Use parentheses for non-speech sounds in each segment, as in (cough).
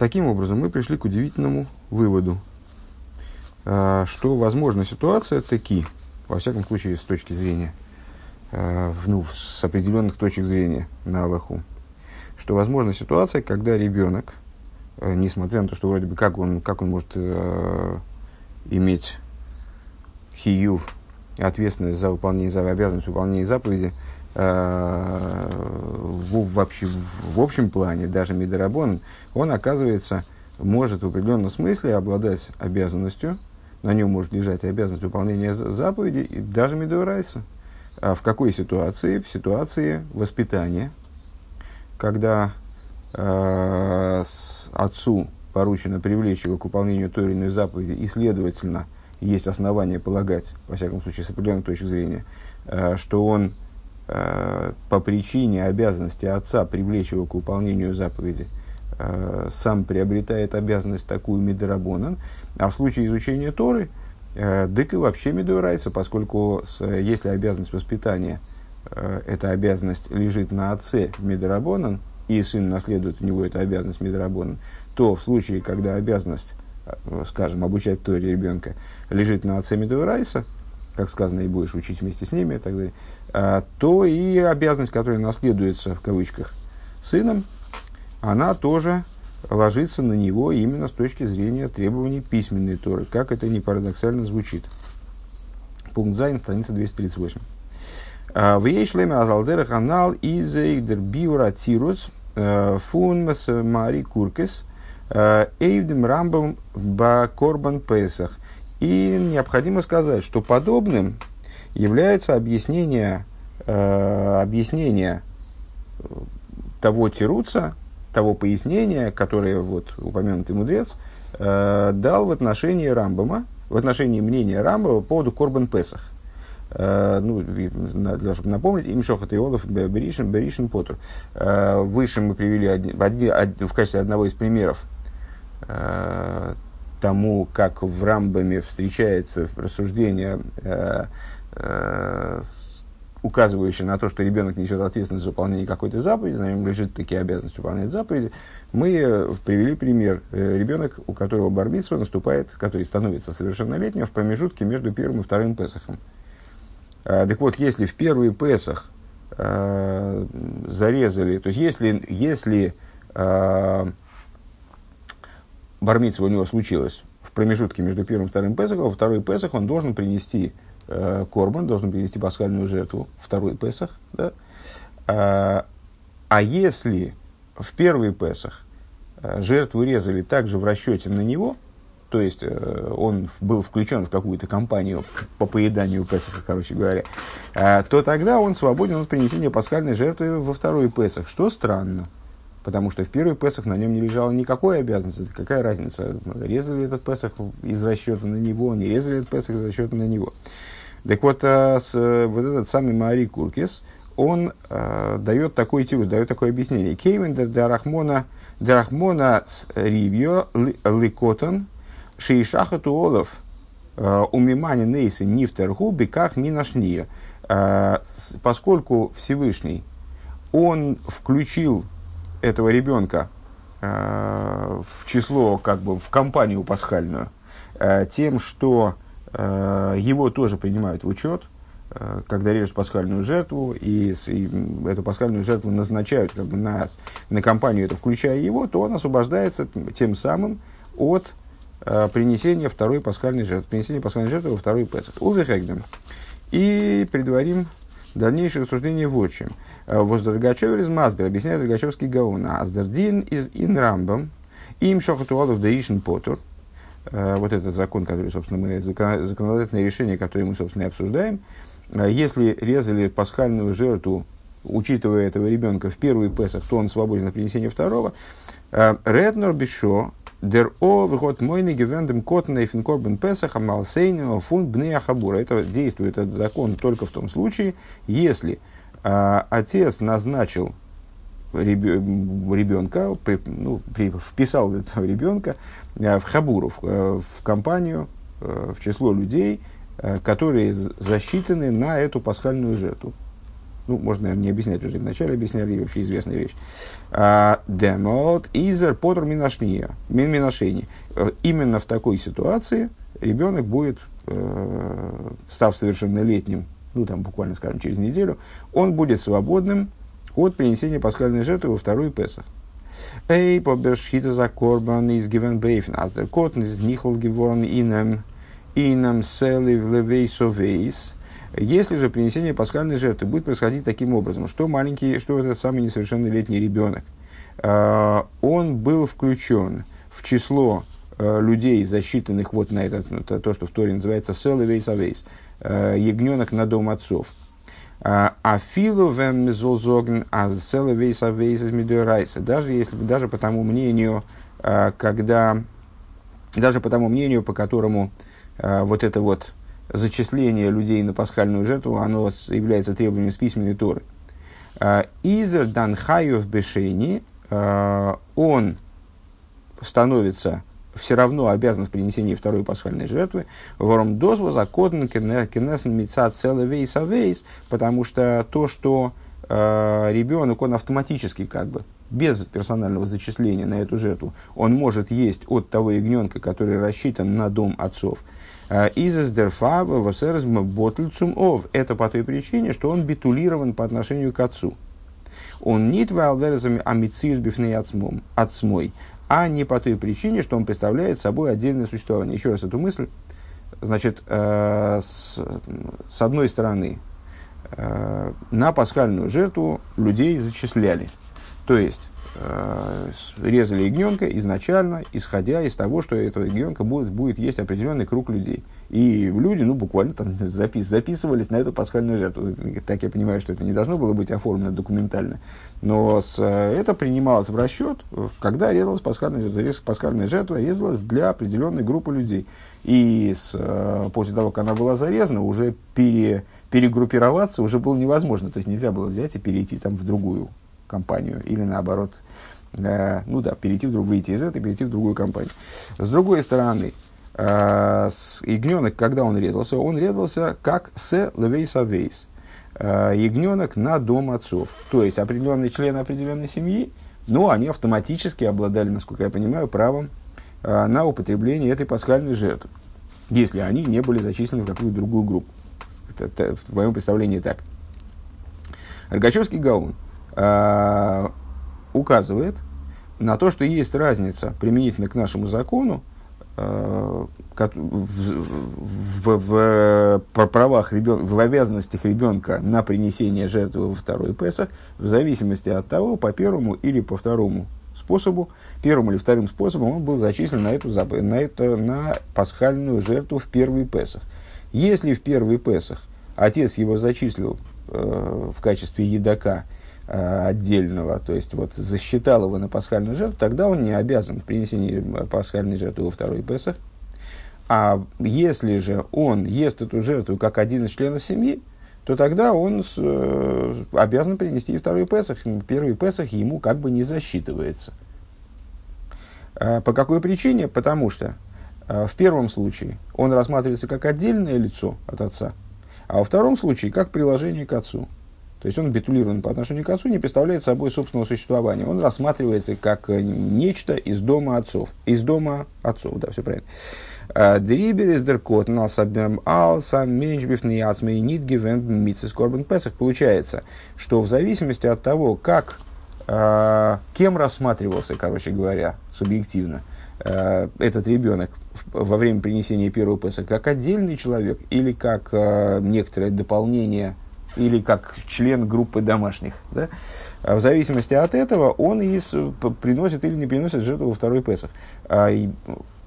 Таким образом, мы пришли к удивительному выводу, э, что возможна ситуация таки, во всяком случае, с точки зрения, э, ну, с определенных точек зрения на Аллаху, что возможна ситуация, когда ребенок, э, несмотря на то, что вроде бы как он, как он может иметь хиюв, ответственность за выполнение, за обязанность выполнения заповеди, в, в, общем, в общем плане, даже Мидорабон, он, оказывается, может в определенном смысле обладать обязанностью, на нем может лежать обязанность выполнения заповеди, и даже Мидорайса. А в какой ситуации? В ситуации воспитания, когда э, отцу поручено привлечь его к выполнению той или иной заповеди, и, следовательно, есть основания полагать, во всяком случае, с определенной точки зрения, э, что он э, по причине обязанности отца привлечь его к выполнению заповеди э, сам приобретает обязанность такую медорабонан, а в случае изучения Торы, дык и вообще медорайца, поскольку если обязанность воспитания, эта обязанность лежит на отце медорабонан, и сын наследует у него эту обязанность медорабонан, то в случае, когда обязанность Э, скажем, обучать Торе ребенка, лежит на отце Медуэрайса, как сказано, и будешь учить вместе с ними и так далее, то и обязанность, которая наследуется, в кавычках, сыном, она тоже ложится на него именно с точки зрения требований письменной Торы, как это не парадоксально звучит. Пункт Зайн, страница 238. А, в Ейшлеме Азалдера канал из Биура Тирус э, фун Мари Куркес – Эйвдем Рамбом в Корбан Песах. И необходимо сказать, что подобным является объяснение, э, объяснение того тируца, того пояснения, которое вот упомянутый мудрец э, дал в отношении Рамбома, в отношении мнения Рамбова по поводу Корбан Песах. Uh, ну, для, чтобы напомнить, им Шохат Иолов Беришин, Беришин Поттер. Uh, выше мы привели одни, одни, од, в качестве одного из примеров Э, тому, как в Рамбаме встречается рассуждение, э, э, указывающее на то, что ребенок несет ответственность за выполнение какой-то заповеди, на нем лежит такие обязанности выполнять заповеди, мы привели пример. Ребенок, у которого бармитсва наступает, который становится совершеннолетним в промежутке между первым и вторым Песохом. Так вот, если в первый Песах зарезали, то есть если, если бармитсва у него случилось в промежутке между первым и вторым Песохом, во второй Песах он должен принести э, корбан, должен принести пасхальную жертву, второй Песах, да? а, а если в первый Песах э, жертву резали также в расчете на него, то есть э, он был включен в какую-то кампанию по поеданию Песаха, короче говоря, э, то тогда он свободен от принесения пасхальной жертвы во второй Песах, что странно. Потому что в первый Песах на нем не лежала никакой обязанности. Какая разница, резали этот Песах из расчета на него, не резали этот Песах из расчета на него. Так вот, а, с, вот этот самый Мари Куркис, он э, дает такой тирус, дает такое объяснение. Кейвендер Дарахмона Дарахмона с Ривьо Ликотон Шейшахату Олов а, Умимани Нейсы Нифтергу Беках Минашния. Поскольку Всевышний, он включил этого ребенка э, в число, как бы в компанию пасхальную, э, тем, что э, его тоже принимают в учет, когда режут пасхальную жертву, и, и эту пасхальную жертву назначают как бы, на, на компанию, это включая его, то он освобождается тем самым от э, принесения второй пасхальной жертвы, принесения пасхальной жертвы во второй Песах. Увехэгдем. И предварим дальнейшее рассуждение в отчим. Э, Воздергачев из Мазбер объясняет Дергачевский гаон. Аздердин из Инрамбам, им шохатуалов даишен потур. Э, вот этот закон, который, собственно, мы, законодательное решение, которое мы, собственно, и обсуждаем. Э, если резали пасхальную жертву, учитывая этого ребенка в первый Песах, то он свободен от принесения второго. Реднор Бишо, Дер о выход мойны гевендем котна и финкорбен песах амалсейнина фун бне ахабура. Это действует этот закон только в том случае, если а, отец назначил ребенка, при, ну, при, вписал этого ребенка а, в хабуру, в, э, в компанию, в число людей, которые засчитаны на эту пасхальную жертву. Ну, можно, наверное, не объяснять, уже вначале объясняли, вообще известная вещь. А, Демот изер потр минашния, минашени. Э, именно в такой ситуации ребенок будет, э, став совершеннолетним, ну, там, буквально, скажем, через неделю, он будет свободным от принесения пасхальной жертвы во второй Песах. Эй, побершхита за корбан из гивен бейфен, аздер котн из нихл геворн инам, инам сели в левейсовейс. Если же принесение пасхальной жертвы будет происходить таким образом, что маленький, что этот самый несовершеннолетний ребенок, э, он был включен в число э, людей, засчитанных вот на это, то, что в Торе называется сел вейс авейс, э, ягненок на дом отцов. А филу вем золзогн аз сел вейс авейс из Даже если, даже по тому мнению, когда, даже по тому мнению, по которому вот это вот зачисление людей на пасхальную жертву, оно является требованием с письменной Торы. А, Изер дан в бешени, а, он становится все равно обязан в принесении второй пасхальной жертвы. Вором дозву закоден кенесен мица целый вейс потому что то, что э, ребенок, он автоматически как бы, без персонального зачисления на эту жертву, он может есть от того ягненка, который рассчитан на дом отцов. Изес дерфава восерзм ботльцум ов. Это по той причине, что он битулирован по отношению к отцу. Он нит валдерзами амициус бифней отцмой, а не по той причине, что он представляет собой отдельное существование. Еще раз эту мысль. Значит, э, с, одной стороны, э, на пасхальную жертву людей зачисляли. То есть, Э, резали ягненка изначально, исходя из того, что этого ягненка будет, будет есть определенный круг людей. И люди, ну, буквально там (laughs) запис, записывались на эту пасхальную жертву. Так я понимаю, что это не должно было быть оформлено документально. Но с, э, это принималось в расчет, когда резалась пасхальная жертва. Пасхальная жертва резалась для определенной группы людей. И с, э, после того, как она была зарезана, уже пере, перегруппироваться уже было невозможно. То есть нельзя было взять и перейти там в другую компанию, или наоборот, э, ну да, перейти в другую, выйти из этой, перейти в другую компанию. С другой стороны, э, с, ягненок, когда он резался, он резался как שה לבית אבות, э, ягненок на дом отцов. То есть определенные члены определенной семьи, ну, они автоматически обладали, насколько я понимаю, правом э, на употребление этой пасхальной жертвы, если они не были зачислены в какую-то другую группу. Это, это, в моем представлении так. Рогачевский Гаун – указывает на то, что есть разница применительно к нашему закону э, в, в, в, в правах ребенка, в обязанностях ребенка на принесение жертвы во второй Песах, в зависимости от того, по первому или по второму способу, первым или вторым способом он был зачислен на эту, на, это, на пасхальную жертву в первый Песах. Если в первый Песах отец его зачислил э, в качестве едока – Э, отдельного, то есть вот засчитал его на пасхальную жертву, тогда он не обязан в принесении пасхальной жертвы во второй Песах. А если же он ест эту жертву как один из членов семьи, то тогда он с, э, обязан принести и второй Песах. Первый Песах ему как бы не засчитывается. А по какой причине? Потому что э, в первом случае он рассматривается как отдельное лицо от отца, а во втором случае как приложение к отцу. То есть он битулирован по отношению к отцу, не представляет собой собственного существования. Он рассматривается как э, нечто из дома отцов. Из дома отцов, да, все правильно. Э, Дрибер из деркот насабем алса меньшбиф ниацмей нит гивен митсис корбан песах. Получается, что в зависимости от того, как, э, кем рассматривался, короче говоря, субъективно, этот ребенок во время принесения первого песа, как отдельный человек или как некоторое дополнение или как член группы домашних. Да? А в зависимости от этого он и приносит или не приносит жертву во второй Песах. А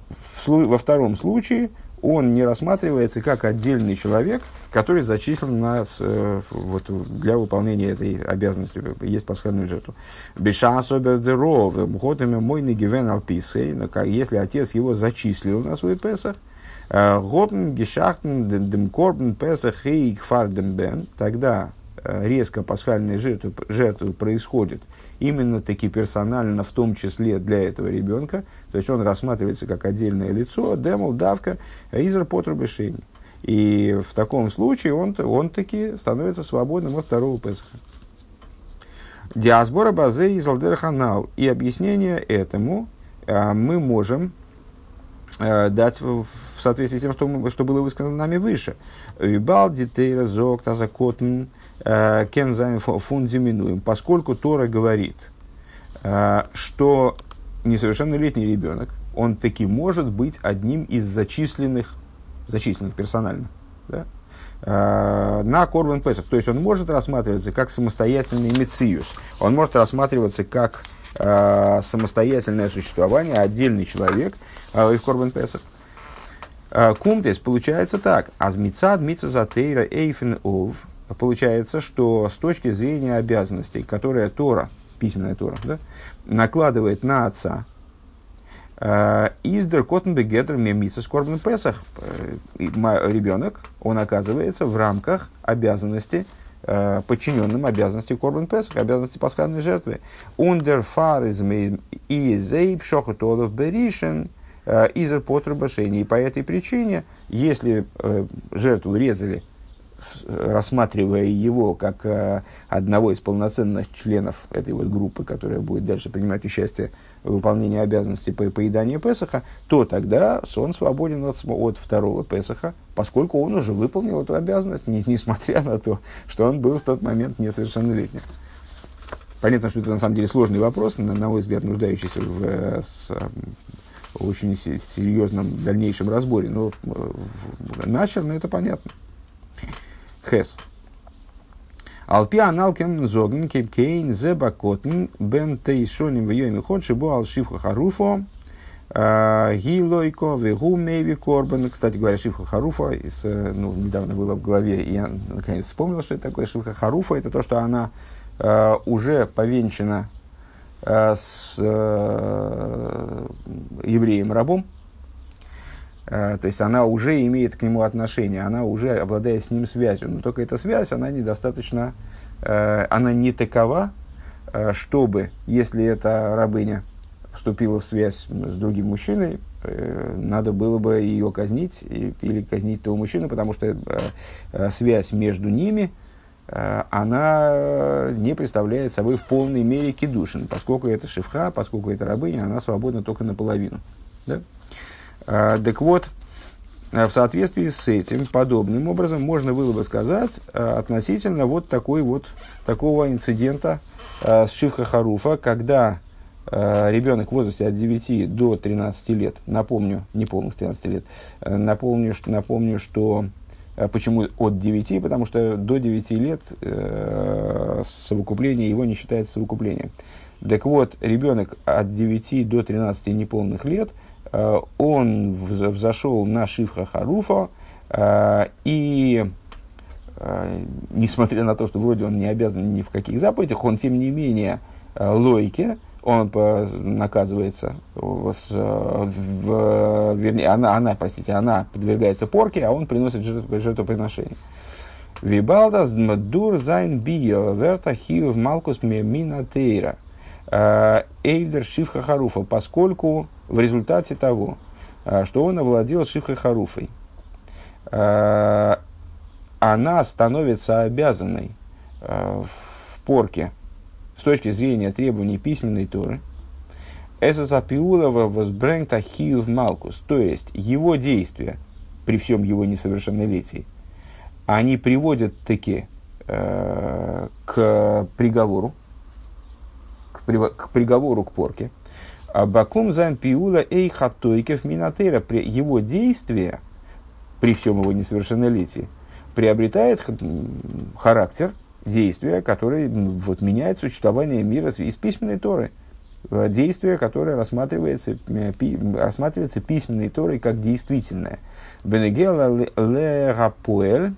в, во втором случае он не рассматривается как отдельный человек, который зачислен на, э, вот, для выполнения этой обязанности, есть пасхальную жертву. Беша особердеров, мхотами мой негивен алписей, если отец его зачислил на свой Песах, Готн, Гешахтен, Демкорбен, Песах и Кфарденбен. Тогда э, резко пасхальные жертвы, жертвы происходят именно таки персонально, в том числе для этого ребенка. То есть он рассматривается как отдельное лицо, демол, давка, изер потрубешени. И в таком случае он, он таки становится свободным от второго Песаха. Диасбора базе из Алдерханал. И объяснение этому э, мы можем э, дать в, соответствии с тем, что, что было высказано нами выше. Вибал дитейра зок э, кензайн фундиминуем. Поскольку Тора говорит, э, что несовершеннолетний ребенок, он таки может быть одним из зачисленных, зачисленных персонально, да, э, на Корбан Песах. То есть он может рассматриваться как самостоятельный мециус, он может рассматриваться как э, самостоятельное существование, отдельный человек э, в Корбан Песах. Э, Кумтес получается так. Азмицад мицазатейра эйфен ов. Получается, что с точки зрения обязанностей, которые Тора, письменная Тора, да, накладывает на отца, э, Издер Коттен Бегетер Мемиса Скорбен Песах. Э, ребенок, он оказывается в рамках обязанности, э, подчиненным обязанности Корбан Песах, обязанности пасхальной жертвы. Ундер фар из Изейб Шохотолов Беришен Изер Потрубашени. И по этой причине, если жертву резали рассматривая его как э, одного из полноценных членов этой вот группы, которая будет дальше принимать участие в выполнении обязанностей по поеданию Песаха, то тогда он свободен от, от второго Песаха, поскольку он уже выполнил эту обязанность, не, несмотря на то, что он был в тот момент несовершеннолетним. Понятно, что это на самом деле сложный вопрос, на, на мой взгляд, нуждающийся в, э, с, э, очень серьезном дальнейшем разборе, но начерно это понятно. Хес. Алпи аналкен зогн кейн зебакотн бен тейшоним в йоми ход шибу алшифха харуфо а, гилойко вегу мейви корбан. Кстати говоря, шифха харуфа из, э, ну, недавно было в голове, и я наконец вспомнил, что это такое шифха харуфа. Это то, что она uh, уже повенчана uh, с uh, евреем-рабом, Э, то есть она уже имеет к нему отношение, она уже обладает с ним связью. Но только эта связь, она недостаточно, э, она не такова, э, чтобы, если эта рабыня вступила в связь с другим мужчиной, надо было бы ее казнить или казнить того мужчину, потому что связь между ними, она не представляет собой в полной мере кедушин, поскольку это шифха, поскольку это рабыня, она свободна только наполовину. Да? А, так вот, а, в соответствии с этим, подобным образом, можно было бы сказать а, относительно вот такой вот, такого инцидента с Шивха Харуфа, когда ребенок в возрасте от 9 до 13 лет, напомню, не полных 13 лет, напомню, что, напомню, что Почему от 9? Потому что до 9 лет э, совокупление его не считается совокуплением. Так вот, ребенок от 9 до 13 неполных лет – он взошел на שפחה חרופה, э, и э, несмотря на то, что вроде он не обязан ни в каких заповедях, он тем не менее לוקה, он наказывается, в, вернее, она, она, простите, она подвергается порке, а он приносит жертв, жертвоприношение. וויבאַלד אַז דורך זײַן ביאה ווערט אַ חיוב מלקות מן התורה. Эйдер шифха харуфа, поскольку в результате того, а, что он овладел Шифхой Харуфой, а, она становится обязанной а, в порке с точки зрения требований письменной Торы, Эсасапиулова возбрэнгта хиюв малкус, то есть его действия при всем его несовершеннолетии, они приводят таки э, к приговору, к, при, к приговору к порке, באַקומט זײַן פעולה אַ תוקף מן התורה. При его действие, при всем его несовершеннолетии, приобретает характер действия, которое вот, меняет существование мира из письменной Торы. Э, действие, которое рассматривается, э, пи, рассматривается письменной Торой как действительное. Бенегела ле рапуэль,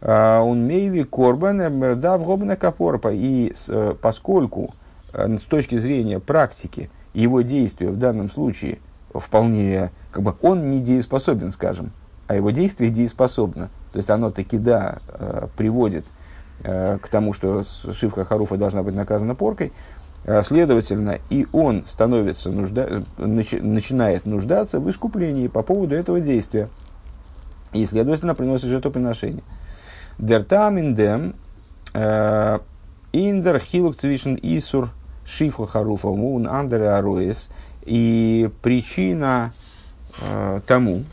а, он мейви корбан мердав гобна капорпа. И э, поскольку с точки зрения практики его действие в данном случае вполне, как бы, он не дееспособен, скажем, а его действие дееспособно. То есть оно таки, да, э, приводит э, к тому, что Шивка Харуфа должна быть наказана поркой, э, следовательно, и он становится нужда, начи, начинает нуждаться в искуплении по поводу этого действия. и, следовательно, приносит жертвоприношение. Дертам индем индер хилук цвишен исур шифха харуфа мун андер ароис. И причина э, тому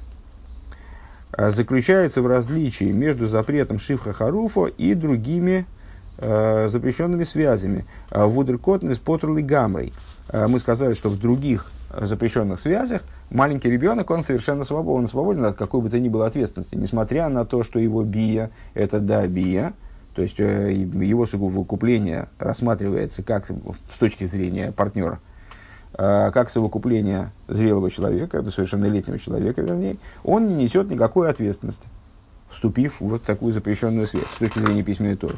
э, заключается в различии между запретом шифха харуфа и другими э, запрещенными связями. Э, Вудеркотн из Поттерли Гамрой. Э, мы сказали, что в других запрещенных связях маленький ребенок, он совершенно свободен, свободен от какой бы то ни было ответственности, несмотря на то, что его бия – это да, бия, то есть э, его совокупление рассматривается как с точки зрения партнера, э, как совокупление зрелого человека, совершеннолетнего человека, вернее, он не несет никакой ответственности, вступив в вот такую запрещенную связь с точки зрения письменной торы.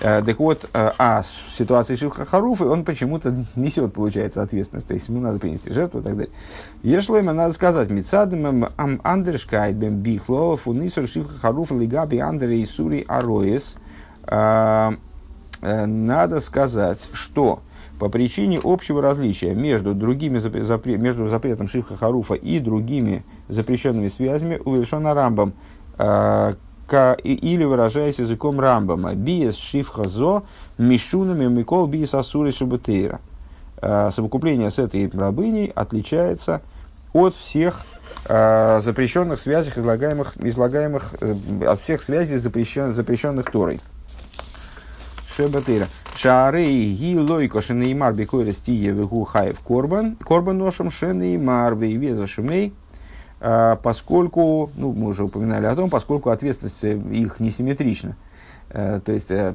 Э, так вот, а в ситуации Шивха Харуфы он почему-то несет, получается, ответственность. То есть ему надо принести жертву и так далее. Ешлойма надо сказать, Мицадам ам андершкайбем бихло фунисор Шивха Харуфа лигаби андере и сури ароес – а, э, надо сказать, что по причине общего различия между, другими запре, между запретом Шивха Харуфа и другими запрещенными связями у Вильшона Рамбам, э, или выражаясь языком Рамбама, биес Шивха Зо мишунами микол биес асури шабутейра. Э, совокупление с этой рабыней отличается от всех э, запрещенных связях, излагаемых, излагаемых э, от всех связей, запрещен, запрещенных Торой. Шебатыра. Шарей ги лойко шенеймар бекойрес тие вегу хаев корбан. Корбан ношем шенеймар вейвеза шумей. А, поскольку, ну, мы уже упоминали о том, поскольку ответственность их несимметрична. А, то есть, э,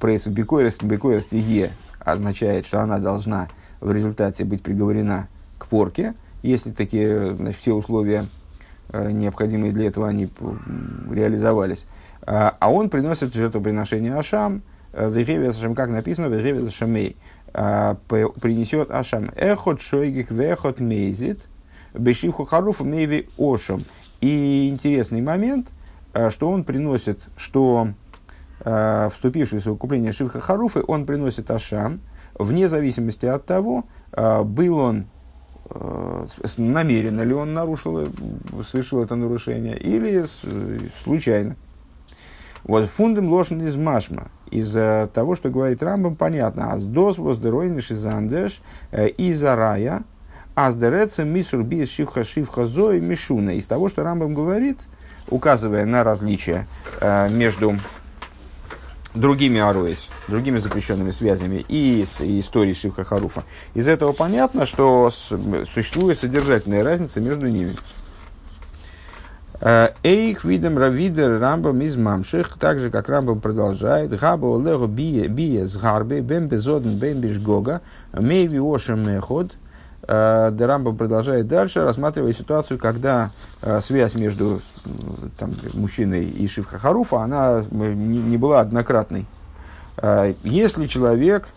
прейс бекойрес, бекойрес тие означает, что она должна в результате быть приговорена к порке, если такие значит, все условия э, необходимые для этого они реализовались. А, а он приносит жертвоприношение Ашам, Вегевес Ашем, как написано, Вегевес Ашамей, а, принесет Ашам. Эхот шойгик вехот мейзит, бешивху харуфу мейви ошам. И интересный момент, а, что он приносит, что а, вступивший в совокупление Шивха Харуфы, он приносит Ашам, вне зависимости от того, был он намеренно ли он нарушил, совершил это нарушение, или случайно. Вот фундам ложен из машма. Из-за того, что говорит Рамбам, понятно. Аздос воздеройниш из андеш э, из рая. Аздереца мисур бис шивха шивха зои мишуна. Из того, что Рамбам говорит, указывая на различия э, между другими ароис, другими запрещенными связями и с историей Шивха Харуфа. Из этого понятно, что существует содержательная разница между ними. Эйх видом равидер рамбам из мамших, так же как рамбам продолжает, габо лего бие с гарбе, бем безоден бем бишгога, мейви ошем меход. Э, рамбам продолжает дальше, рассматривая ситуацию, когда э, связь между там, мужчиной и Шивха Харуфа, она не, была однократной. Э, если человек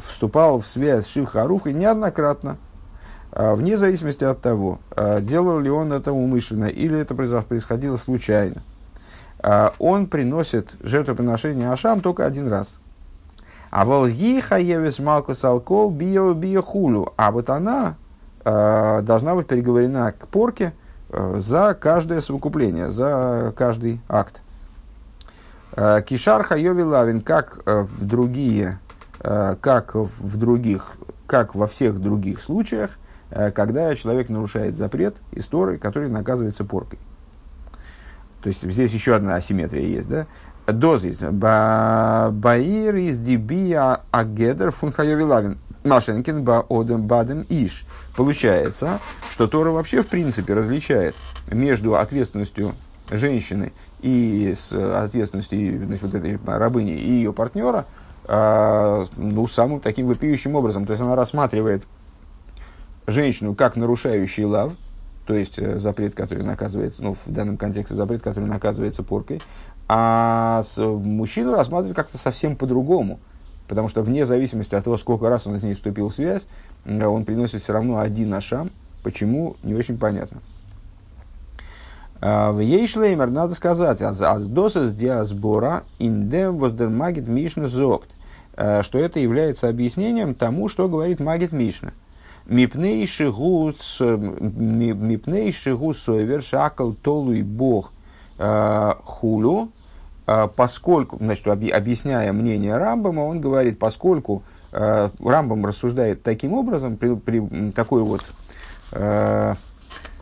вступал в связь с Шивха Харуфой неоднократно, вне зависимости от того, а, делал ли он это умышленно или это происходило случайно. А, он приносит жертвоприношение Ашам только один раз. А волги хаевис малку салкол био биохулю. А вот она должна быть переговорена к порке за каждое совокупление, за каждый акт. Кишар хайови лавин, как другие, как в других, как во всех других случаях, когда человек нарушает запрет истории, который наказывается поркой. То есть здесь еще одна асимметрия есть, да? Дозис. Баир из дибия агедер фунхайовилавин. Машенкин ба одем бадем иш. Получается, что Тора вообще в принципе различает между ответственностью женщины и с ответственностью значит, вот этой рабыни и ее партнера, э, ну, самым таким вопиющим образом. То есть она рассматривает женщину как нарушающий лав, то есть э, запрет, который наказывается, ну, в данном контексте запрет, который наказывается поркой, а с, мужчину рассматривают как-то совсем по-другому, потому что вне зависимости от того, сколько раз он с ней вступил в связь, э, он приносит все равно один ашам, почему, не очень понятно. А, в Ейшлеймер надо сказать, аз досас диасбора индем воздермагит мишна зогт, э, что это является объяснением тому, что говорит Магит Мишна – Мипней шигу совер шакал толуй бог хулю, поскольку, значит, объясняя мнение Рамбама, он говорит, поскольку Рамбам рассуждает таким образом, при, при такой вот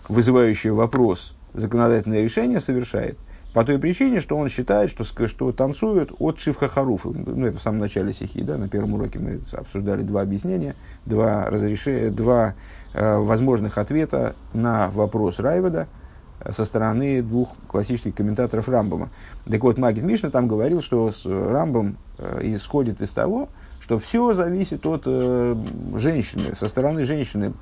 вызывающий вопрос законодательное решение совершает, по той причине, что он считает, что, что танцуют от Шивха Харуфа. Ну, это в самом начале стихи, да, на первом уроке мы обсуждали два объяснения, два, разрешения, два э, возможных ответа на вопрос Райвада э, со стороны двух классических комментаторов Рамбама. Так вот, Магид Мишна там говорил, что с Рамбом э, исходит из того, что все зависит от э, женщины, со стороны женщины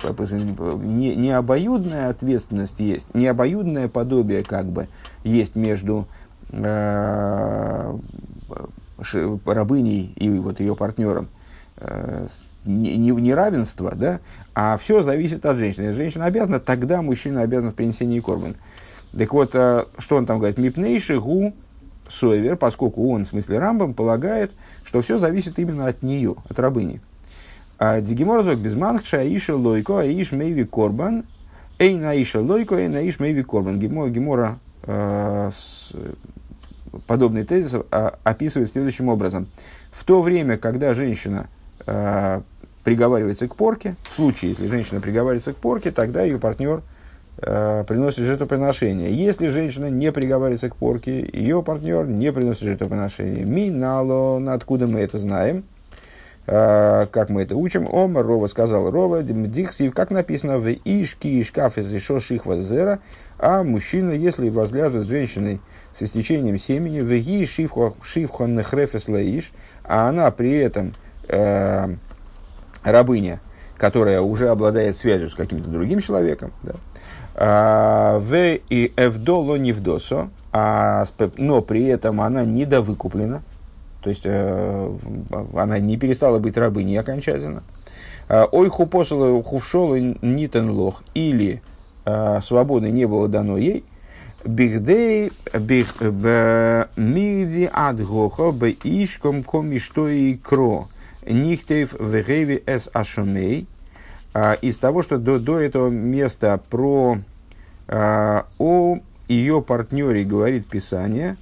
не, не обоюдная ответственность есть, не обоюдное подобие как бы есть между э, рабыней и вот ее партнером, э, не, не равенство, да, а все зависит от женщины. Женщина обязана, тогда мужчина обязан в принесении корбан. Так вот, э, что он там говорит? Мипнейши гу Сойвер, поскольку он, в смысле Рамбам, полагает, что все зависит именно от нее, от рабыни. А Дигиморзок без манхша, аиша лойко, аиш мейви корбан, эй наиша лойко, эй наиш мейви корбан. Гемора э, подобный тезис э, описывает следующим образом. В то время, когда женщина э, приговаривается к порке, в случае, если женщина приговаривается к порке, тогда ее партнер – э, приносит жертвоприношение. Если женщина не приговаривается к порке, ее партнер не приносит жертвоприношение. Минало, откуда мы это знаем? Э, как мы это учим? Омар Рова сказал Рова, Диксив, как написано в Ишки шкаф из Ишо Шихва Зера, а мужчина, если возляжет с женщиной с истечением семени, в Ги Шивхо Нехрефес Лаиш, а она при этом э, рабыня, которая уже обладает связью с каким-то другим человеком, да, в и эвдоло невдосо, а, но при этом она недовыкуплена, то есть э, она не перестала быть рабыней окончательно. А, ой хупосала хувшолу нитен лох, или свободы не было дано ей, Бигдей миди адгохо бе ишком комишто и кро нихтев вегеви эс ашумей из того, что до, до этого места про а, о ее партнере говорит Писание,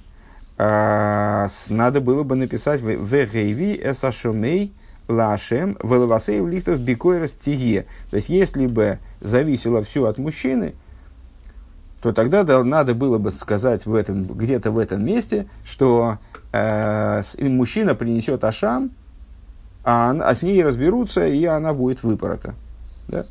а, надо было бы написать в Гейви Эсашомей Лашем Велавасей Лихтов Бикойрас Тиге. То есть, если бы зависело все от мужчины, то тогда надо было бы сказать в этом, где-то в этом месте, что э, мужчина принесет Ашам, а, а с ней разберутся, и она будет выпорота. Да?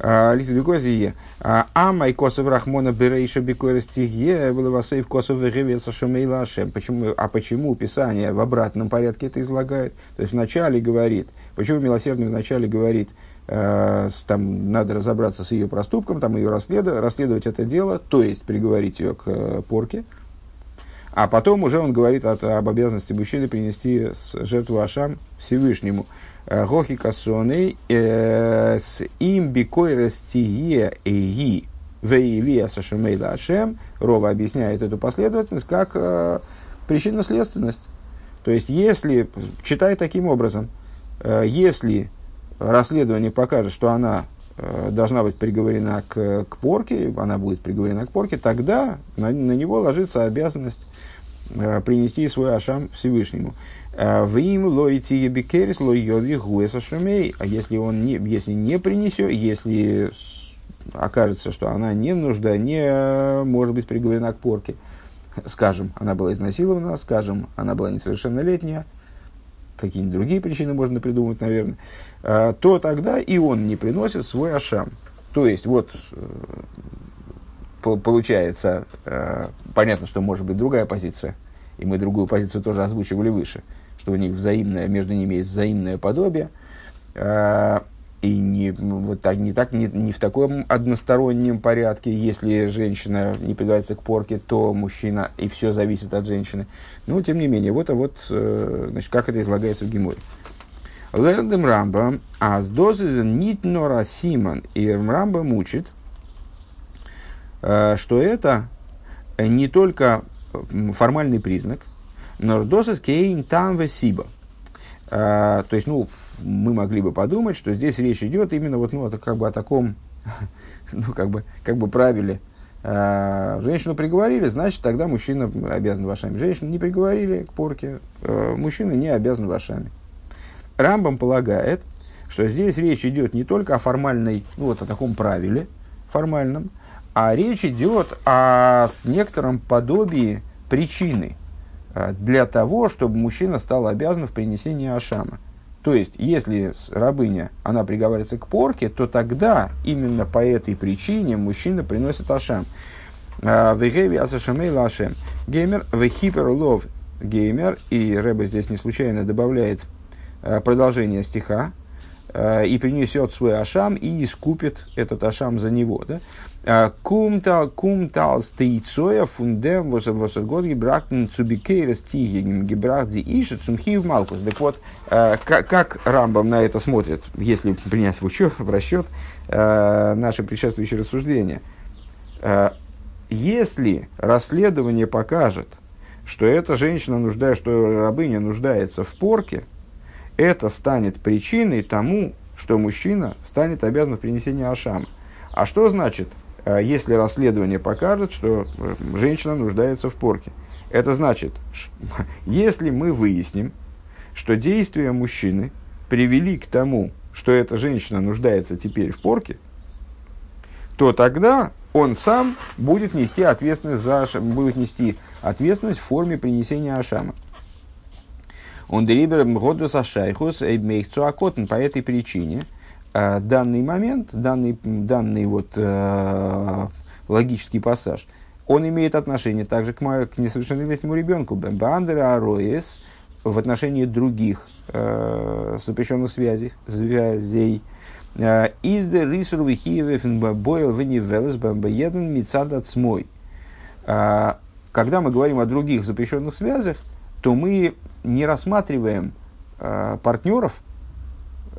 Литвикозие. А май косов рахмона берейша бикорестихе вылавасейв косов вегевеса шумейла Почему, а почему Писание в обратном порядке это излагает? То есть вначале говорит, почему милосердный вначале говорит, э, там надо разобраться с ее проступком, там ее расследовать, расследовать это дело, то есть приговорить ее к э, порке, а потом уже он говорит от, об обязанности мужчины принести жертву Ашам Всевышнему. Гохи кассоны с им бикой растие эги веевия сашемейла Ашем. Рова объясняет эту последовательность как э, причинно-следственность. То есть, если, читай таким образом, э, если расследование покажет, что она э, должна быть приговорена к, к порке, она будет приговорена к порке, тогда на, на него ложится обязанность принести свой ашам Всевышнему. Э, в им лойти ебикерис лойови гуэса шумей. А если он не, если не принесет, если окажется, что она не нужда, не может быть приговорена к порке, скажем, она была изнасилована, скажем, она была несовершеннолетняя, какие-нибудь другие причины можно придумать, наверное, э, то тогда и он не приносит свой ашам. То есть, вот получается, э, понятно, что может быть другая позиция, и мы другую позицию тоже озвучивали выше, что у них взаимное, между ними есть взаимное подобие, э, и не, вот так, не, так, не, не в таком одностороннем порядке, если женщина не предается к порке, то мужчина, и все зависит от женщины. Но, тем не менее, вот, а вот э, значит, как это излагается в Геморе. Лердем Рамба, а с дозы нит нора симан, и Рамба мучит – Э, что это не только формальный признак, но досыс кейн там весиба. Э, то есть, ну, мы могли бы подумать, что здесь речь идет именно вот, ну, это как бы о таком, (laughs) ну, как бы, как бы правиле. Э, женщину приговорили, значит, тогда мужчина обязан вашами. Женщину не приговорили к порке, э, мужчина не обязан вашами. Рамбам полагает, что здесь речь идет не только о формальной, ну, вот о таком правиле формальном, а речь идет о некотором подобии причины для того, чтобы мужчина стал обязан в принесении ашама. То есть, если рабыня, она приговаривается к порке, то тогда именно по этой причине мужчина приносит ашам. Э, Вегеви асашамей лашем. Геймер, вехиперлов геймер. И Рэба здесь не случайно добавляет э, продолжение стиха, и принесет свой ашам и искупит этот ашам за него. Да? Кумтал, кумтал стейцоя фундем восергот гибрахтен цубикейрес тигем гибрах ди иша цумхив малкус. Так вот, как, как Рамбам на это смотрит, если принять в, учет, в расчет наши предшествующие рассуждения? Если расследование покажет, что эта женщина нуждается, что рабыня нуждается в порке, это станет причиной тому, что мужчина станет обязан в принесении ашама. А что значит Э, если расследование покажет, что э, женщина нуждается в порке. Это значит, (laughs) если мы выясним, что действия мужчины привели к тому, что эта женщина нуждается теперь в порке, то тогда он сам будет нести ответственность за будет нести ответственность в форме принесения ашама. Он делибер мгодус ашайхус эйбмейхцу акотн по этой причине – а данный момент, данный, данный вот, э, логический пассаж, он имеет отношение также к, к несовершеннолетнему ребенку. Бандера Ароис в отношении других э, запрещенных связей, связей. Э, Из де рисур вихиевен бойл венивелес бамбаеден мицадат смой. Э, когда мы говорим о других запрещенных связях, то мы не рассматриваем э, партнеров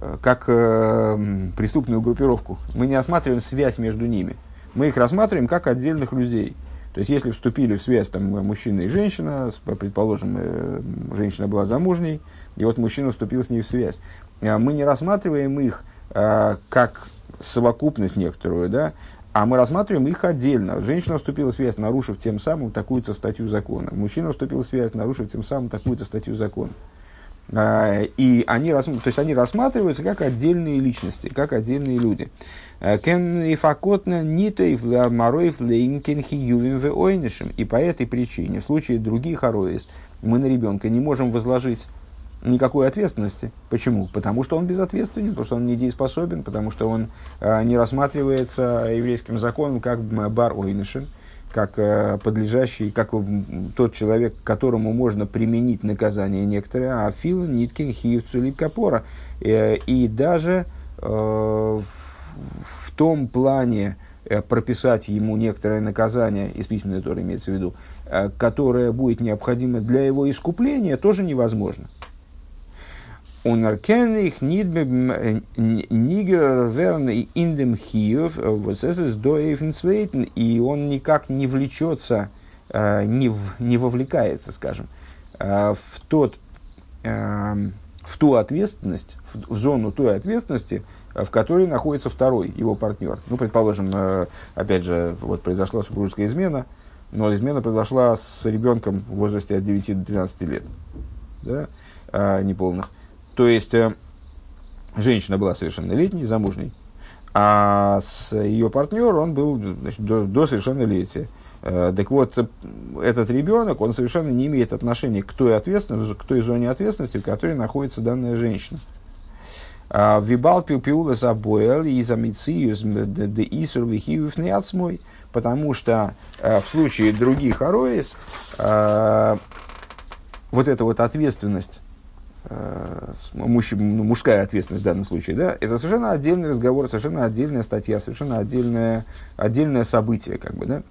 Э, как э, преступную группировку. Мы не осматриваем связь между ними. Мы их рассматриваем как отдельных людей. То есть, если вступили в связь там, мужчина и женщина, предположим, э, женщина была замужней, и вот мужчина вступил с ней в связь, э, мы не рассматриваем их э, как совокупность некоторую, да, а мы рассматриваем их отдельно. Женщина вступила в связь, нарушив тем самым такую-то статью закона. Мужчина вступил в связь, нарушив тем самым такую-то статью закона. А, и они, то есть они рассматриваются как отдельные личности, как отдельные люди. Э. И по этой причине, в случае других ароис, мы на ребенка не можем возложить никакой ответственности. Почему? Потому что он безответственен, потому что он недееспособен, потому что он э, не рассматривается еврейским законом как бар ойнишем как э, подлежащий, как тот человек, которому можно применить наказание некоторое, а фил ниткин хивцу липкапора. Э, и даже э, в, в том плане прописать ему некоторое наказание, из письменной Торы имеется в виду, которое будет необходимо для его искупления, тоже невозможно. Он аркенных нигер верный индем хиев, вот это доэйфенсвейтен, и он никак не влечется, э, не, в, не вовлекается, скажем, э, в, тот, э, в ту ответственность, в зону той ответственности, в которой находится второй его партнер. Ну, предположим, опять же, вот произошла супружеская измена, но измена произошла с ребенком в возрасте от 9 до 12 лет, да, неполных. То есть, э, женщина была совершеннолетней, замужней, а с ее партнер он был значит, до, до совершеннолетия. Э, так вот, этот ребенок, он совершенно не имеет отношения к той, ответственности, к той зоне ответственности, в которой находится данная женщина. А, Вибал пиула забоэл и замициюс де исур вихиев не потому что э, в случае других ароис вот эта вот ответственность Э, муж, ну, мужская ответственность в данном случае, да, это совершенно отдельный разговор, совершенно отдельная статья, совершенно отдельное, отдельное событие, как бы, да.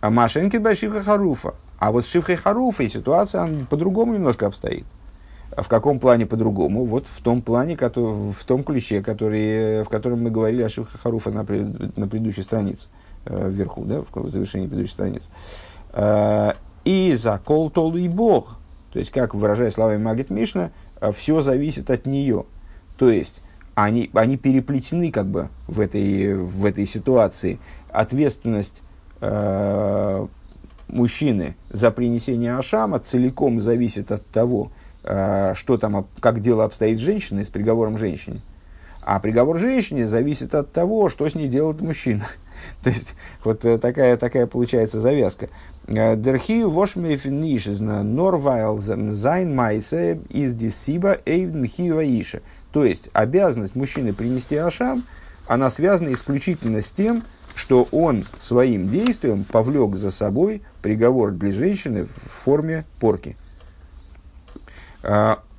А Машенькин Байшивха Харуфа. А вот с Шивхой Харуфой ситуация по-другому немножко обстоит. А в каком плане по-другому? Вот в том плане, в том ключе, который, в котором мы говорили о Шивхе Харуфа на, на предыдущей странице, э, вверху, да, в завершении предыдущей страницы. Э, и за толу и Бог – то есть, как выражая словами Магит Мишна, «А все зависит от нее. То есть, они, они переплетены как бы в этой, в этой ситуации. Ответственность э, мужчины за принесение ашама целиком зависит от того, э, что там, как дело обстоит с женщиной, с приговором женщине. А приговор женщине зависит от того, что с ней делает мужчина. (laughs) То есть, вот э, такая, такая получается завязка. Э, Дерхию вошмефнишезна норвайл зайн майсе из дисиба эйвн иша. То есть, обязанность мужчины принести ашам, она связана исключительно с тем, что он своим действием повлек за собой приговор для женщины в форме порки.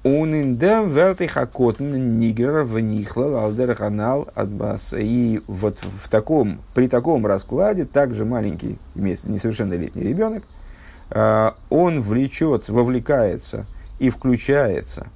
Униндем вертихакотн нигер внихлал алдер канал адбас. И вот в таком, при таком раскладе также маленький, несовершеннолетний ребенок, э, он влечет, вовлекается и включается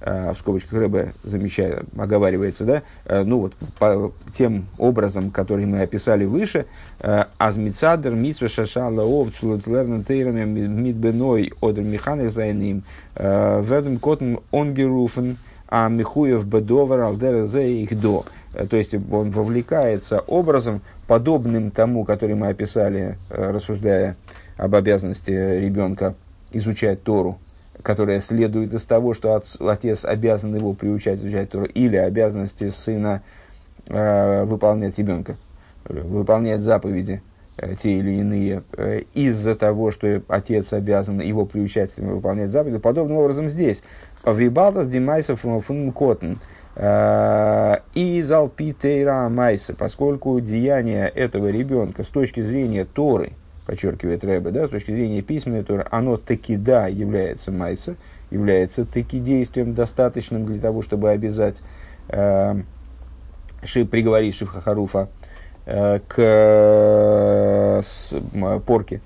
в скобочках Рэбе замечает, оговаривается, да, э, ну вот по тем образом, которые мы описали выше, э, азмицадер митсве шашала овцулет лернен тейрами мидбеной одер механик зайним ведем котн онгеруфен а михуев бедовер алдер зе их до. То есть он вовлекается образом, подобным тому, который мы описали, рассуждая об обязанности ребенка изучать Тору, которая следует из того, что отец обязан его приучать изучать Тору, или обязанности сына э, выполнять ребенка, выполнять заповеди э, те или иные, э, из-за того, что отец обязан его приучать выполнять заповеди. Подобным образом здесь. Вибалтас димайсов фун котн. Э, и залпитейра майса, поскольку деяние этого ребенка с точки зрения Торы – подчеркивает Рэбе, да, с точки зрения письменной Торы, оно таки да является майса, является таки действием достаточным для того, чтобы обязать э, ши, приговорить Шифхахаруфа э, к э, с, э, порке.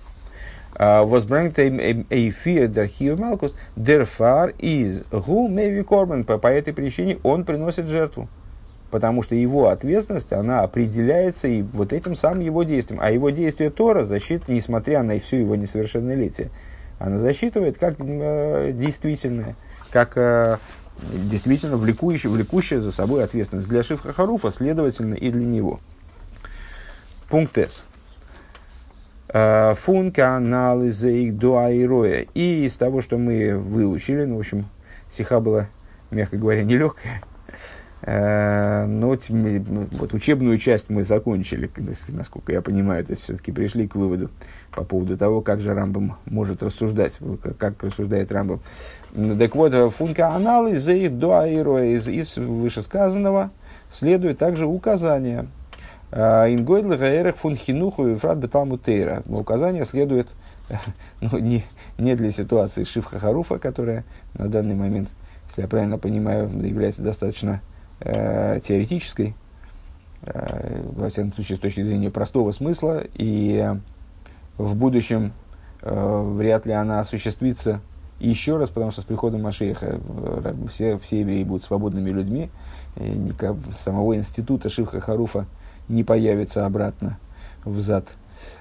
Возбрангт эйфир дархио малкус дерфар из гу меви корбан. По этой причине он приносит жертву потому что его ответственность, она определяется и вот этим самым его действием. А его действие Тора защита, несмотря на всю его несовершеннолетие, она засчитывает как э, действительное, как э, действительно влекущее, влекущее за собой ответственность для Шифха Харуфа, следовательно, и для него. Пункт С. Э, Функа анализа дуаироя. И из того, что мы выучили, ну, в общем, сиха была, мягко говоря, нелегкая, Э, но вот учебную часть мы закончили, насколько я понимаю, то есть все-таки пришли к выводу по поводу того, как же Рамбам может рассуждать, как рассуждает Рамбам. Так вот, функа анализ из, из вышесказанного следует также указание. Э, Ингойдл гаэрах фун хинуху и фрат беталмутейра. Указание следует (laughs) ну, не, не для ситуации Шифха Харуфа, которая на данный момент, если я правильно понимаю, является достаточно э, теоретической, э, во всяком случае, с точки зрения простого смысла, и в будущем э, вряд ли она осуществится еще раз, потому что с приходом Машеха э, все, все евреи будут свободными людьми, никак, самого института Шивха Харуфа не появится обратно в зад.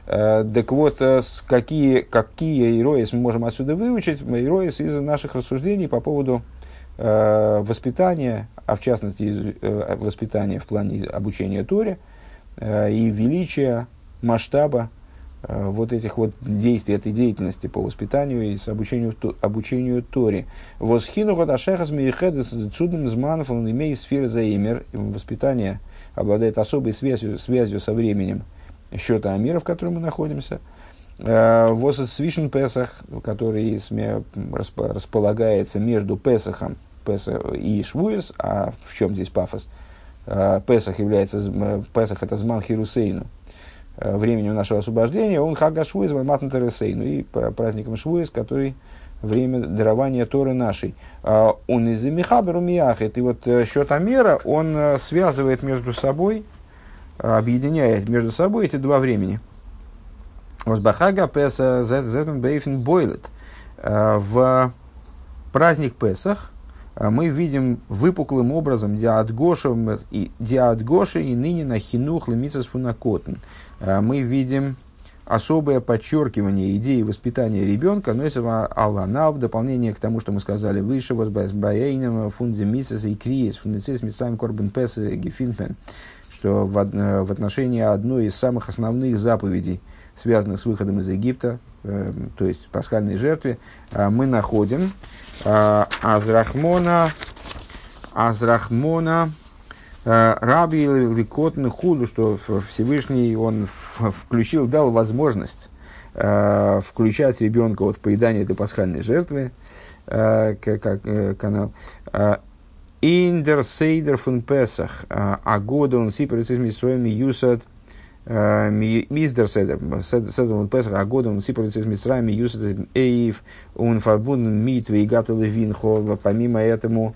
Э, так вот, э, какие, какие ироис мы можем отсюда выучить? Ироис из наших рассуждений по поводу Э, воспитания, а в частности э, воспитания в плане обучения Торе э, и величия масштаба вот этих вот действий, этой деятельности по воспитанию и с обучению, обучению Торе. Восхину хадашехас миехедес цудным зманов он имеет сферы заимер. Воспитание обладает особой связью, связью со временем счета Амира, в котором мы находимся. Воз свишен Песах, который располагается между Песахом и Швуис, а в чем здесь пафос? А, Песах является, Песах это Зман Хирусейну, временем нашего освобождения, он Хага Швуис, Матн Тересейну, и праздником Швуис, который время дарования Торы нашей. Он из Михаберу Мияхет, и вот э, счет Амера, он э, связывает между собой, объединяет между собой эти два времени. Возбахага Песа Зетен Бейфен Бойлет. В праздник Песах а мы видим выпуклым образом диадгоша и, и ныне на хинух лемицас фунакотн. А мы видим особое подчеркивание идеи воспитания ребенка, но если Аллана в дополнение к тому, что мы сказали выше, возбаяйном фунде мисес и криес, фундецис мисаем корбен пес гефинпен, что в, в отношении одной из самых основных заповедей, связанных с выходом из Египта, э, то есть пасхальной жертве, э, мы находим э, Азрахмона, Азрахмона, Э, Раби Ликотн Худу, что Всевышний он включил, дал возможность включать ребенка вот в поедание этой пасхальной жертвы, как канал. Индер Сейдер фун Песах, а года он сиперцис мистроем юсад, Миздер Седер, Седер фун Песах, а года он сиперцис мистроем юсад эйв, он фарбун мит вейгата левинхо, помимо этому,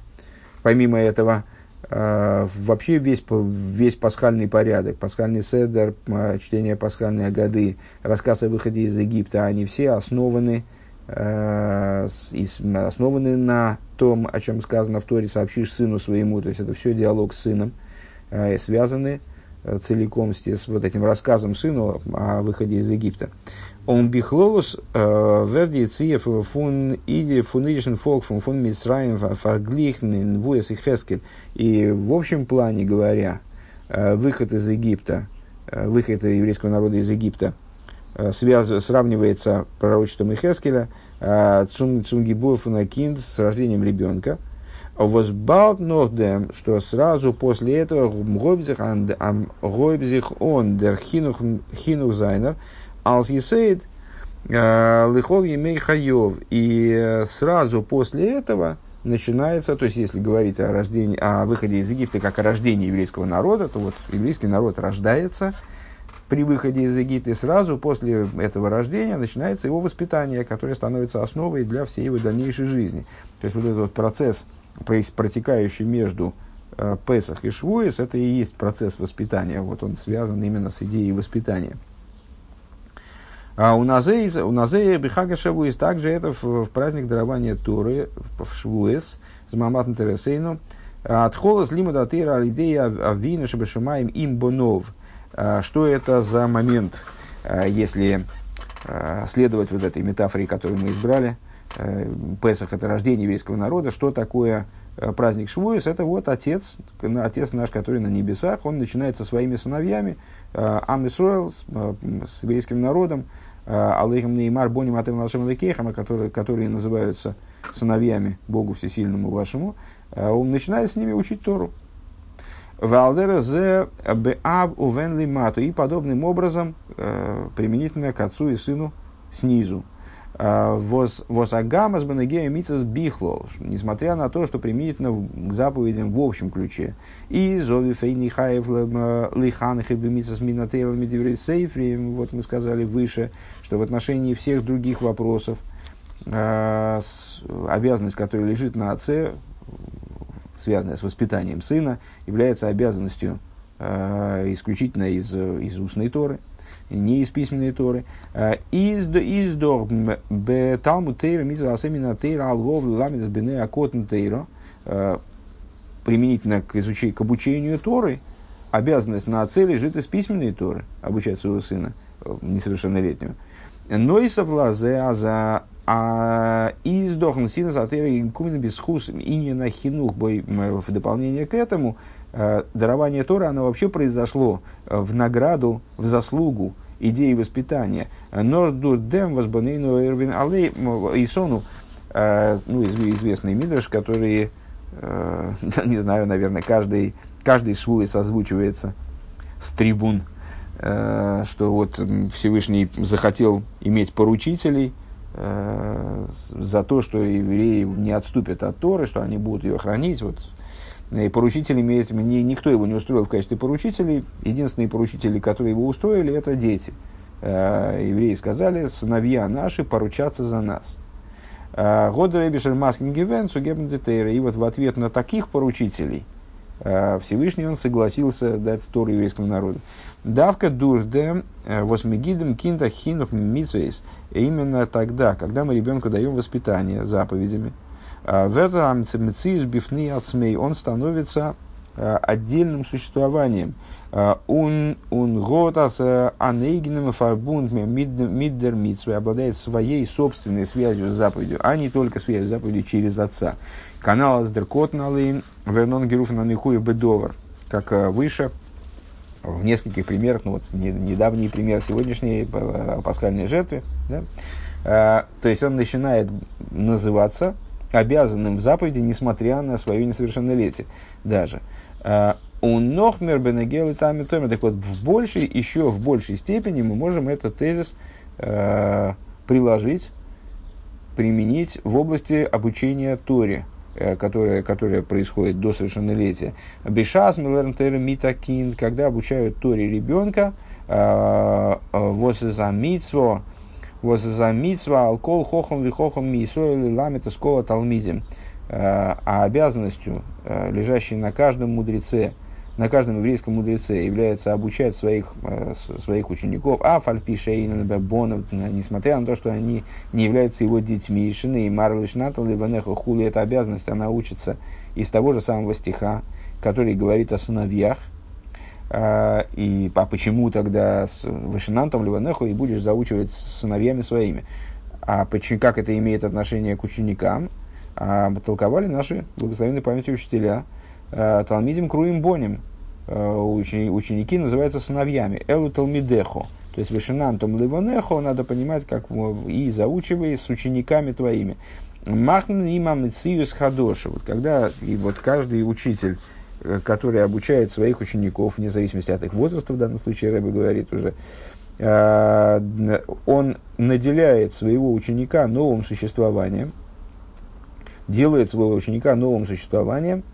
помимо этого, а, вообще весь, весь пасхальный порядок, пасхальный седер, чтение пасхальной годы, рассказ о выходе из Египта, они все основаны, э, основаны на том, о чем сказано в Торе, сообщишь сыну своему, то есть это все диалог с сыном, э, связаны. э, целиком с, вот этим рассказом сыну о выходе из Египта. Он бихлолус э, верди циев фун иди фун идишен фолк фун фун мисраем фарглихнен вуэс и хескель. И в общем плане говоря, э, выход из Египта, э, выход еврейского народа из Египта связ, сравнивается пророчеством Ихескеля, Цунгибур Фунакинд с рождением ребенка. Возбалт нордем, что сразу после этого Гойбзих он дер хинух зайнер, Алс Есейд, э, Лихол Емей Хайов. И э, сразу после этого начинается, то есть если говорить о, рождении, о выходе из Египта как о рождении еврейского народа, то вот еврейский народ рождается при выходе из Египта, и сразу после этого рождения начинается его воспитание, которое становится основой для всей его дальнейшей жизни. То есть вот этот вот процесс, протекающий между э, Песах и Швуис, это и есть процесс воспитания. Вот он связан именно с идеей воспитания. А у Назея, у Назея Бихага Шавуис также это в, в праздник дарования Торы, в Швуис, с Маматом Тересейну. От холос лимуда тира алидея авину шабашумаем им бонов. А, что это за момент, а, если следовать вот этой метафоре, которую мы избрали, Песах – это рождение еврейского народа, что такое праздник Швуис? Это вот отец, отец наш, который на небесах, он начинает со своими сыновьями, Ам с, с еврейским народом, Алейхам Неймар Боним Атем Лашем Лекейхам, которые, которые называются сыновьями Богу Всесильному вашему, э, он начинает с ними учить Тору. Валдера зе беав увен лимату. И подобным образом, э, применительно к отцу и сыну снизу. Восагамас Банагея Мицас Бихлол, несмотря на то, что применительно к заповедям в общем ключе. И Зови Фейни Хаев Лиханах и Бемицас Минатейлами Сейфри, вот мы сказали выше, что в отношении всех других вопросов э, обязанность, которая лежит на отце, связанная с воспитанием сына, является обязанностью э, исключительно из, из устной Торы не из письменной Торы. Э, из из до б Талмуд Тейра мизва асемина Тейра алгов ламидас бене э, применительно к, изучению, к обучению Торы, обязанность на отце лежит из письменной Торы, обучать своего сына, э, несовершеннолетнего. Но и совлазе, а за а издохн сина сатера и кумин бесхус и не на хинух бой в дополнение к этому – дарование Тора, оно вообще произошло э, в награду, в заслугу идеи воспитания. Нордурдем возбанейну эрвин алей исону, э, ну, известный мидрш, который, (laughs) не знаю, наверное, каждый, каждый свой созвучивается с трибун, что вот Всевышний захотел иметь поручителей, за то, что евреи не отступят от Торы, что они будут ее хранить. Вот и поручитель имеет, не, никто его не устроил в качестве поручителей. Единственные поручители, которые его устроили, это дети. Э, евреи сказали, сыновья наши поручатся за нас. Э, Года Ребишер Сугебн И вот в ответ на таких поручителей э, Всевышний он согласился дать Тору еврейскому народу. Давка дурде восьмигидем кинта хинух митсвейс. Именно тогда, когда мы ребенку даем воспитание заповедями, он становится отдельным существованием. Он, он Готас митсвы обладает своей собственной связью с заповедью, а не только связью с заповедью через отца. Канал Аздеркот налейн вернон геруф на бедовар, как выше, в нескольких примерах, ну вот недавний пример сегодняшней пасхальной жертвы, да, то есть он начинает называться обязанным в заповеди, несмотря на свое несовершеннолетие даже. У Нохмер Бенегел и Тами Томер. Так вот, в большей, еще в большей степени мы можем этот тезис э, приложить, применить в области обучения Торе, э, которое, которое происходит до совершеннолетия. Бешас Милернтер Митакин, когда обучают Торе ребенка, э, э воззамитсво, воззамитсво, алкол, хохом, вихохом, мисоили, ламета, скола, талмизим. Э, а обязанностью, э, лежащей на каждом мудреце, на каждом еврейском мудреце является обучать своих, э, своих учеников, а фальпишейна, бонов, несмотря на то, что они не являются его детьми, шины и марлиш натал, венеха хули, эта обязанность, она учится из того же самого стиха, который говорит о сыновьях, и а почему тогда с Вышинантом Ливанеху и будешь заучивать с сыновьями своими? А почему, как это имеет отношение к ученикам? А, толковали наши благословенные памяти учителя – Э, Талмидим Круим Боним. Э, ученики называются сыновьями. Элу Талмидехо. То есть Вишинантом Ливонехо надо понимать, как и заучивай с учениками твоими. Махнун имам Циюс Хадоша. Вот когда и вот каждый учитель, который обучает своих учеников, вне зависимости от их возраста, в данном случае Рэбе говорит уже, он наделяет своего ученика новым существованием, делает своего ученика новым существованием –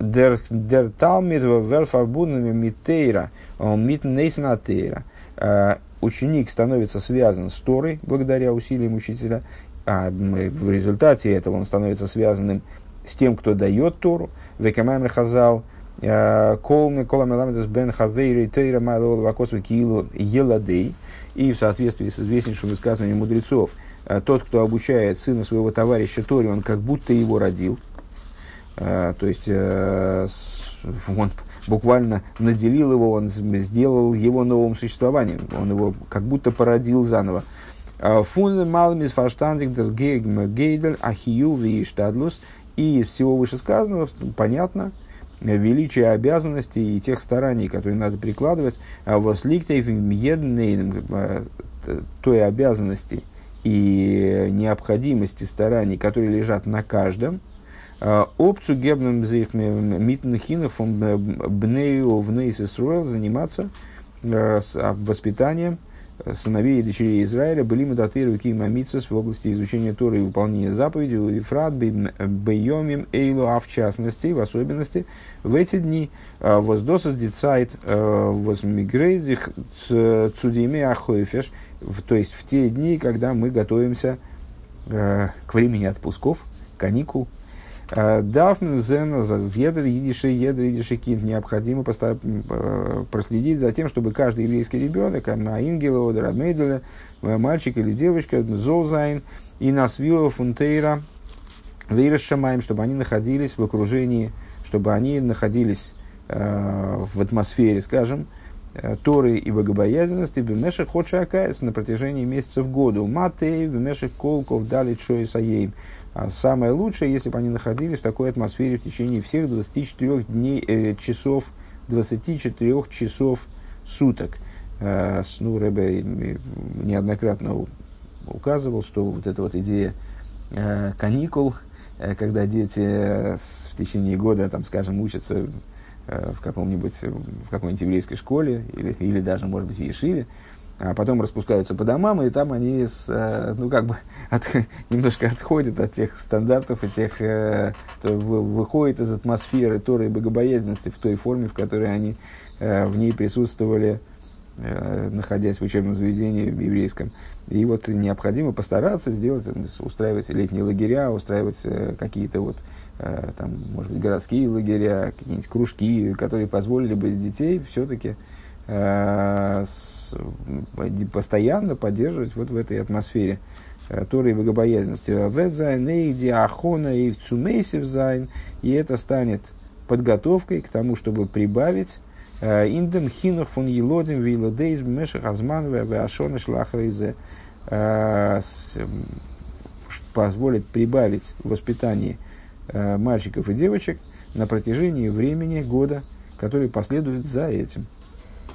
Der Талмид верфарбунами митейра, мит нейснатейра. Ученик становится связан с Торой благодаря усилиям учителя, а в результате этого он становится связанным с тем, кто дает Тору. Векамайм Хазал, Колми, Коламеламедес Бен Хавейри, Тейра Майлова Вакосва Киилу Еладей. И в соответствии с известнейшим высказыванием мудрецов, тот, кто обучает сына своего товарища Торе, он как будто его родил. Э, то есть э, (laughs) он буквально наделил его, он сделал его новым существованием, он его как будто породил заново. Э, Фун малмис фарштандик дер гейдер ахию штадлус. И из всего вышесказанного понятно, величие обязанностей и тех стараний, которые надо прикладывать, восликтейв той обязанности и необходимости стараний, которые лежат на каждом – Опцию гебным митнахинов бнею в заниматься э, а, воспитанием сыновей и дочерей Израиля были мадатыру кима в области изучения Торы и выполнения заповедей, у Ифрат бейомим эйлу, а в частности, в особенности, в эти дни э, воздосас дицайт э, возмигрейзих цудиме ахойфеш, то есть в те дни, когда мы готовимся к времени отпусков, каникул, Дафн зена едр едиши едр едиши кинт. Необходимо э, проследить за тем, чтобы каждый еврейский ребенок, на Ингела, Одер Адмейделя, мальчик или девочка, Золзайн, и Насвила Фунтейра, Вейра Шамаем, чтобы они находились в окружении, чтобы они находились э, в атмосфере, скажем, э, Торы и богобоязненности в Мешах Ходшакайс на протяжении месяцев года. Матей в Мешах Колков дали Чоисаейм а самое лучшее, если бы они находились в такой атмосфере в течение всех 24 дней, э, часов, 24 часов суток. Э, ну, Рэбе неоднократно указывал, что вот эта вот идея э, каникул, э, когда дети э, в течение года, там, скажем, учатся э, в каком-нибудь в какой-нибудь еврейской школе или, или даже, может быть, в Ешиве, а потом распускаются по домам, и там они, с, э, ну, как бы, (laughs) от, немножко отходят от тех стандартов и тех, э, выходят из атмосферы Торы и богобоязненности в той форме, в которой они э, в ней присутствовали, э, находясь в учебном заведении в еврейском. И вот необходимо постараться сделать, устраивать летние лагеря, устраивать какие-то вот, там, может быть, городские лагеря, какие-нибудь кружки, которые позволили бы детей все-таки Э, постоянно поддерживать вот в этой атмосфере э, Торы и богобоязненности. וועט זײַן אַ הכנה, и это станет подготовкой к тому, чтобы прибавить אין דעם חינוך פון ילדים וילדות במשך הזמן והשנה שלאחרי זה позволит прибавить в воспитании мальчиков и девочек на протяжении времени года, который последует за этим.